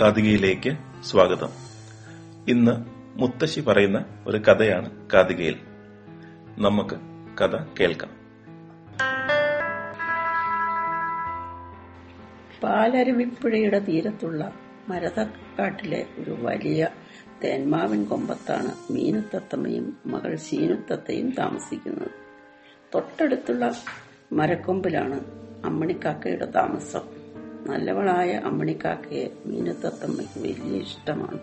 കാതികയിലേക്ക് സ്വാഗതം. ഇന്ന് മുത്തശ്ശി പറയുന്ന ഒരു കഥയാണ് കാതികയിൽ. നമുക്ക് കഥ കേൾക്കാം. പാലരുവിപ്പുഴയുടെ തീരത്തുള്ള മരതക്കാട്ടിലെ ഒരു വലിയ തേന്മാവിൻ കൊമ്പത്താണ് മീനുത്തത്തമ്മയും മകൾ ശീനുത്തത്തയും താമസിക്കുന്നത്. തൊട്ടടുത്തുള്ള മരക്കൊമ്പിലാണ് അമ്മണിക്കാക്കയുടെ താമസം. നല്ലവളായ അമ്മണിക്കാക്കയെ മീനത്തത്തമ്മയ്ക്ക് വലിയ ഇഷ്ടമാണ്.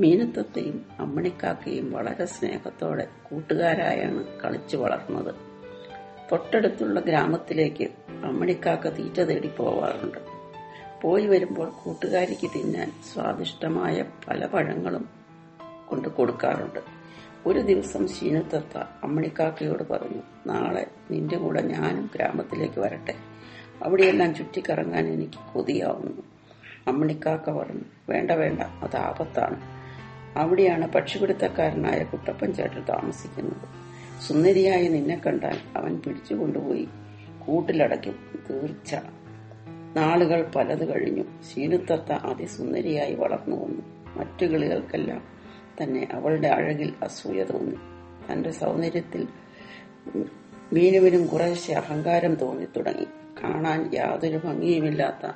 മീനത്തത്തയും അമ്മണിക്കാക്കയും വളരെ സ്നേഹത്തോടെ കൂട്ടുകാരായാണ് കളിച്ചു വളർന്നത്. തൊട്ടടുത്തുള്ള ഗ്രാമത്തിലേക്ക് അമ്മണിക്കാക്ക തീറ്റ തേടി പോവാറുണ്ട്. പോയി വരുമ്പോൾ കൂട്ടുകാരിക്ക് തിന്നാൻ സ്വാദിഷ്ടമായ പല പഴങ്ങളും കൊണ്ട് കൊടുക്കാറുണ്ട്. ഒരു ദിവസം ശീനത്തത്ത അമ്മണിക്കാക്കയോട് പറഞ്ഞു നാളെ നിന്റെ കൂടെ ഞാനും ഗ്രാമത്തിലേക്ക് വരട്ടെ. അവിടെയെല്ലാം ചുറ്റിക്കറങ്ങാൻ എനിക്ക് കൊതിയാവുന്നു. അമ്മണിക്കാക്ക പറഞ്ഞു വേണ്ട വേണ്ട അത് ആപത്താണ്. അവിടെയാണ് പക്ഷിപിടുത്തക്കാരനായ കുട്ടപ്പൻ ചേട്ടൻ താമസിക്കുന്നത്. സുന്ദരിയായ നിന്നെ കണ്ടാൽ അവൻ പിടിച്ചുകൊണ്ടുപോയി കൂട്ടിലടയ്ക്കും തീർച്ച. നാളുകൾ പലത് കഴിഞ്ഞു. ശീലത്തത്ത അതിസുന്ദരിയായി വളർന്നു വന്നു. മറ്റു കിളികൾക്കെല്ലാം തന്നെ അവളുടെ അഴകിൽ അസൂയ തോന്നി. തന്റെ സൗന്ദര്യത്തിൽ മീനുവിനും കുറേശ്ശെ അഹങ്കാരം തോന്നി തുടങ്ങി കാണാൻ യാതൊരു ഭംഗിയുമില്ലാത്ത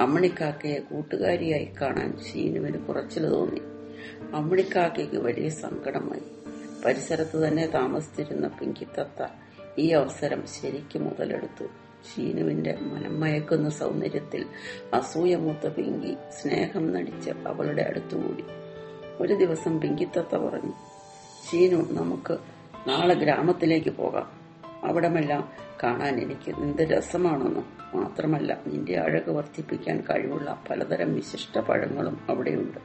അമ്മണിക്കാക്കയെ കൂട്ടുകാരിയായി കാണാൻ ഷീനുവിന് കുറച്ചിൽ തോന്നി. അമ്മണിക്കാക്കയ്ക്ക് വലിയ സങ്കടമായി. പരിസരത്ത് തന്നെ താമസിച്ചിരുന്ന പിങ്കിത്തത്ത ഈ അവസരം ശരിക്ക് മുതലെടുത്തു. ഷീനുവിന്റെ മനം മയക്കുന്ന സൗന്ദര്യത്തിൽ അസൂയമൂത്ത പിങ്കി സ്നേഹം നടിച്ച് അവളുടെ അടുത്തുകൂടി ഒരു ദിവസം പിങ്കിത്തത്ത പറഞ്ഞു ഷീനു നമുക്ക് നാളെ ഗ്രാമത്തിലേക്ക് പോകാം. അവിടമെല്ലാം കാണാൻ എനിക്ക് എന്ത് രസമാണെന്നും മാത്രമല്ല നിന്റെ അഴക് വർദ്ധിപ്പിക്കാൻ കഴിവുള്ള പലതരം വിശിഷ്ട പഴങ്ങളും അവിടെയുണ്ട്.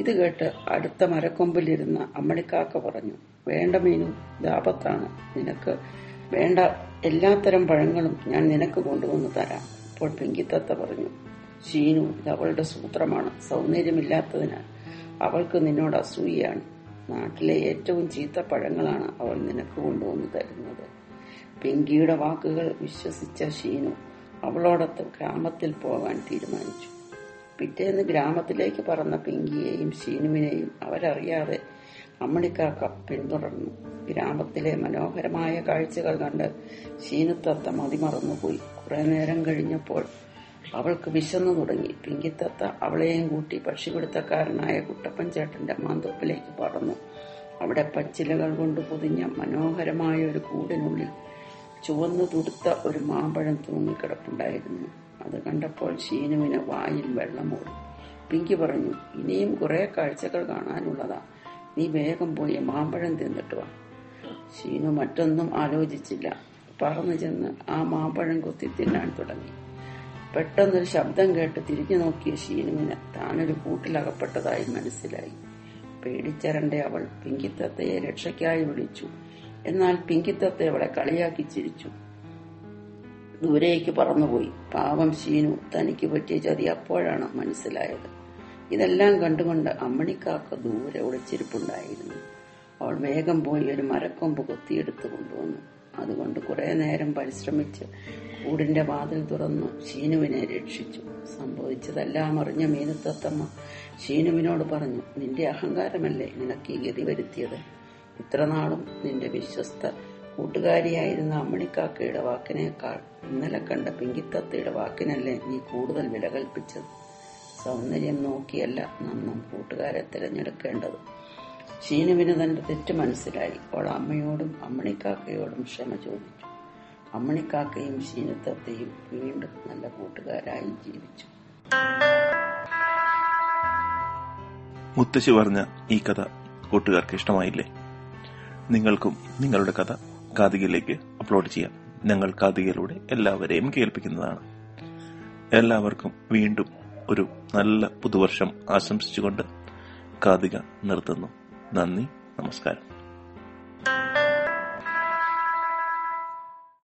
ഇത് കേട്ട് അടുത്ത മരക്കൊമ്പിലിരുന്ന അമ്മണിക്കാക്ക പറഞ്ഞു വേണ്ട മീനു ദാപത്താണ് നിനക്ക് വേണ്ട എല്ലാത്തരം പഴങ്ങളും ഞാൻ നിനക്ക് കൊണ്ടുവന്ന് തരാം. അപ്പോൾ പിങ്കിത്തത്ത പറഞ്ഞു ഷീനു ഇത് അവളുടെ സൂത്രമാണ്. സൗന്ദര്യമില്ലാത്തതിനാൽ അവൾക്ക് നിന്നോട് അസൂയാണ് നാട്ടിലെ ഏറ്റവും ചീത്ത പഴങ്ങളാണ് അവൾ നിനക്ക് കൊണ്ടുവന്ന് തരുന്നത്. പിങ്കിയുടെ വാക്കുകൾ വിശ്വസിച്ച ഷീനു അവളോടൊത്ത് ഗ്രാമത്തിൽ പോകാൻ തീരുമാനിച്ചു. പിറ്റേന്ന് ഗ്രാമത്തിലേക്ക് പറന്ന പിങ്കിയെയും ഷീനുവിനെയും അവരറിയാതെ അമ്മണിക്കാക്ക പിന്തുടർന്നു. ഗ്രാമത്തിലെ മനോഹരമായ കാഴ്ചകൾ കണ്ട് ഷീനുത്തത്ത മതിമറന്നുപോയി. കുറെ നേരം കഴിഞ്ഞപ്പോൾ അവൾക്ക് വിശന്നു തുടങ്ങി. പിങ്കിത്തത്ത അവളെയും കൂട്ടി പക്ഷിപിടുത്തക്കാരനായ കുട്ടപ്പൻ ചേട്ടന്റെ മാന്തോപ്പിലേക്ക് പറന്നു. അവിടെ പച്ചിലകൾ കൊണ്ട് പൊതിഞ്ഞ മനോഹരമായ ഒരു കൂടിനുള്ളിൽ ചുവന്നു തുടുത്ത ഒരു മാമ്പഴം തൂങ്ങിക്കിടപ്പുണ്ടായിരുന്നു. അത് കണ്ടപ്പോൾ ഷീനുവിന് വായിൽ വെള്ളമോടി പിങ്കി പറഞ്ഞു ഇനിയും കുറെ കാഴ്ചകൾ കാണാനുള്ളതാ. നീ വേഗം പോയി മാമ്പഴം തിന്നിട്ട് വാ. ഷീനു മറ്റൊന്നും ആലോചിച്ചില്ല. പറന്നു ചെന്ന് ആ മാമ്പഴം കൊത്തി തിന്നാൻ തുടങ്ങി. പെട്ടെന്നൊരു ശബ്ദം കേട്ട് തിരിഞ്ഞു നോക്കിയ ഷീനുവിന് താനൊരു കൂട്ടിലകപ്പെട്ടതായി മനസ്സിലായി. പേടിച്ചരണ്ട അവൾ. പിങ്കിത്തത്തയെ രക്ഷയ്ക്കായി വിളിച്ചു. എന്നാൽ പിങ്കിത്തത്തെ അവളെ കളിയാക്കി ചിരിച്ചു. ദൂരേക്ക് പറന്നുപോയി. പാവം ഷീനു തനിക്ക് പറ്റിയ ചതി അപ്പോഴാണ് മനസ്സിലായത്. ഇതെല്ലാം കണ്ടുകൊണ്ട് അമ്മണിക്കാക്ക ദൂരെ ഒളിച്ചിരിപ്പുണ്ടായിരുന്നു അവൾ വേഗം പോയി ഒരു മരക്കൊമ്പ് കൊത്തിയെടുത്തു കൊണ്ടുവന്നു. അതുകൊണ്ട് കുറെ നേരം പരിശ്രമിച്ച് കൂടിന്റെ വാതിൽ തുറന്നു ഷീനുവിനെ രക്ഷിച്ചു. സംഭവിച്ചതെല്ലാം അറിഞ്ഞ മീനത്തത്തമ്മ ഷീനുവിനോട് പറഞ്ഞു നിന്റെ അഹങ്കാരമല്ലേ നിനക്ക് ഈ ഗതി വരുത്തിയത്? ഇത്രനാളും നിന്റെ വിശ്വസ്ത കൂട്ടുകാരിയായിരുന്ന അമ്മണിക്കാക്കയുടെ വാക്കിനേക്കാൾ ഇന്നലെ കണ്ട പിങ്കിത്തത്തയുടെ വാക്കിനല്ലേ നീ കൂടുതൽ വില കൽപ്പിച്ചത്? സൗന്ദര്യം നോക്കിയല്ല നന്നും കൂട്ടുകാരെ തിരഞ്ഞെടുക്കേണ്ടത്. ഷീനുവിന് തന്റെ തെറ്റ് മനസ്സിലായി. അവൾ അമ്മയോടും അമ്മണിക്കാക്കയോടും ക്ഷമ ചോദിച്ചു. അമ്മണിക്കാക്കയും ഷീനത്തത്തെയും വീണ്ടും നല്ല കൂട്ടുകാരായി ജീവിച്ചു. മുത്തശ്ശി പറഞ്ഞ ഈ കഥ കൂട്ടുകാർക്ക് ഇഷ്ടമായില്ലേ? നിങ്ങൾക്കും നിങ്ങളുടെ കഥ കാതികയിലേക്ക് അപ്ലോഡ് ചെയ്യാം. ഞങ്ങൾ കാതികയിലൂടെ എല്ലാവരെയും കേൾപ്പിക്കുന്നതാണ്. എല്ലാവർക്കും വീണ്ടും ഒരു നല്ല പുതുവർഷം ആശംസിച്ചുകൊണ്ട് കാതിക നിർത്തുന്നു. നന്ദി നമസ്കാരം.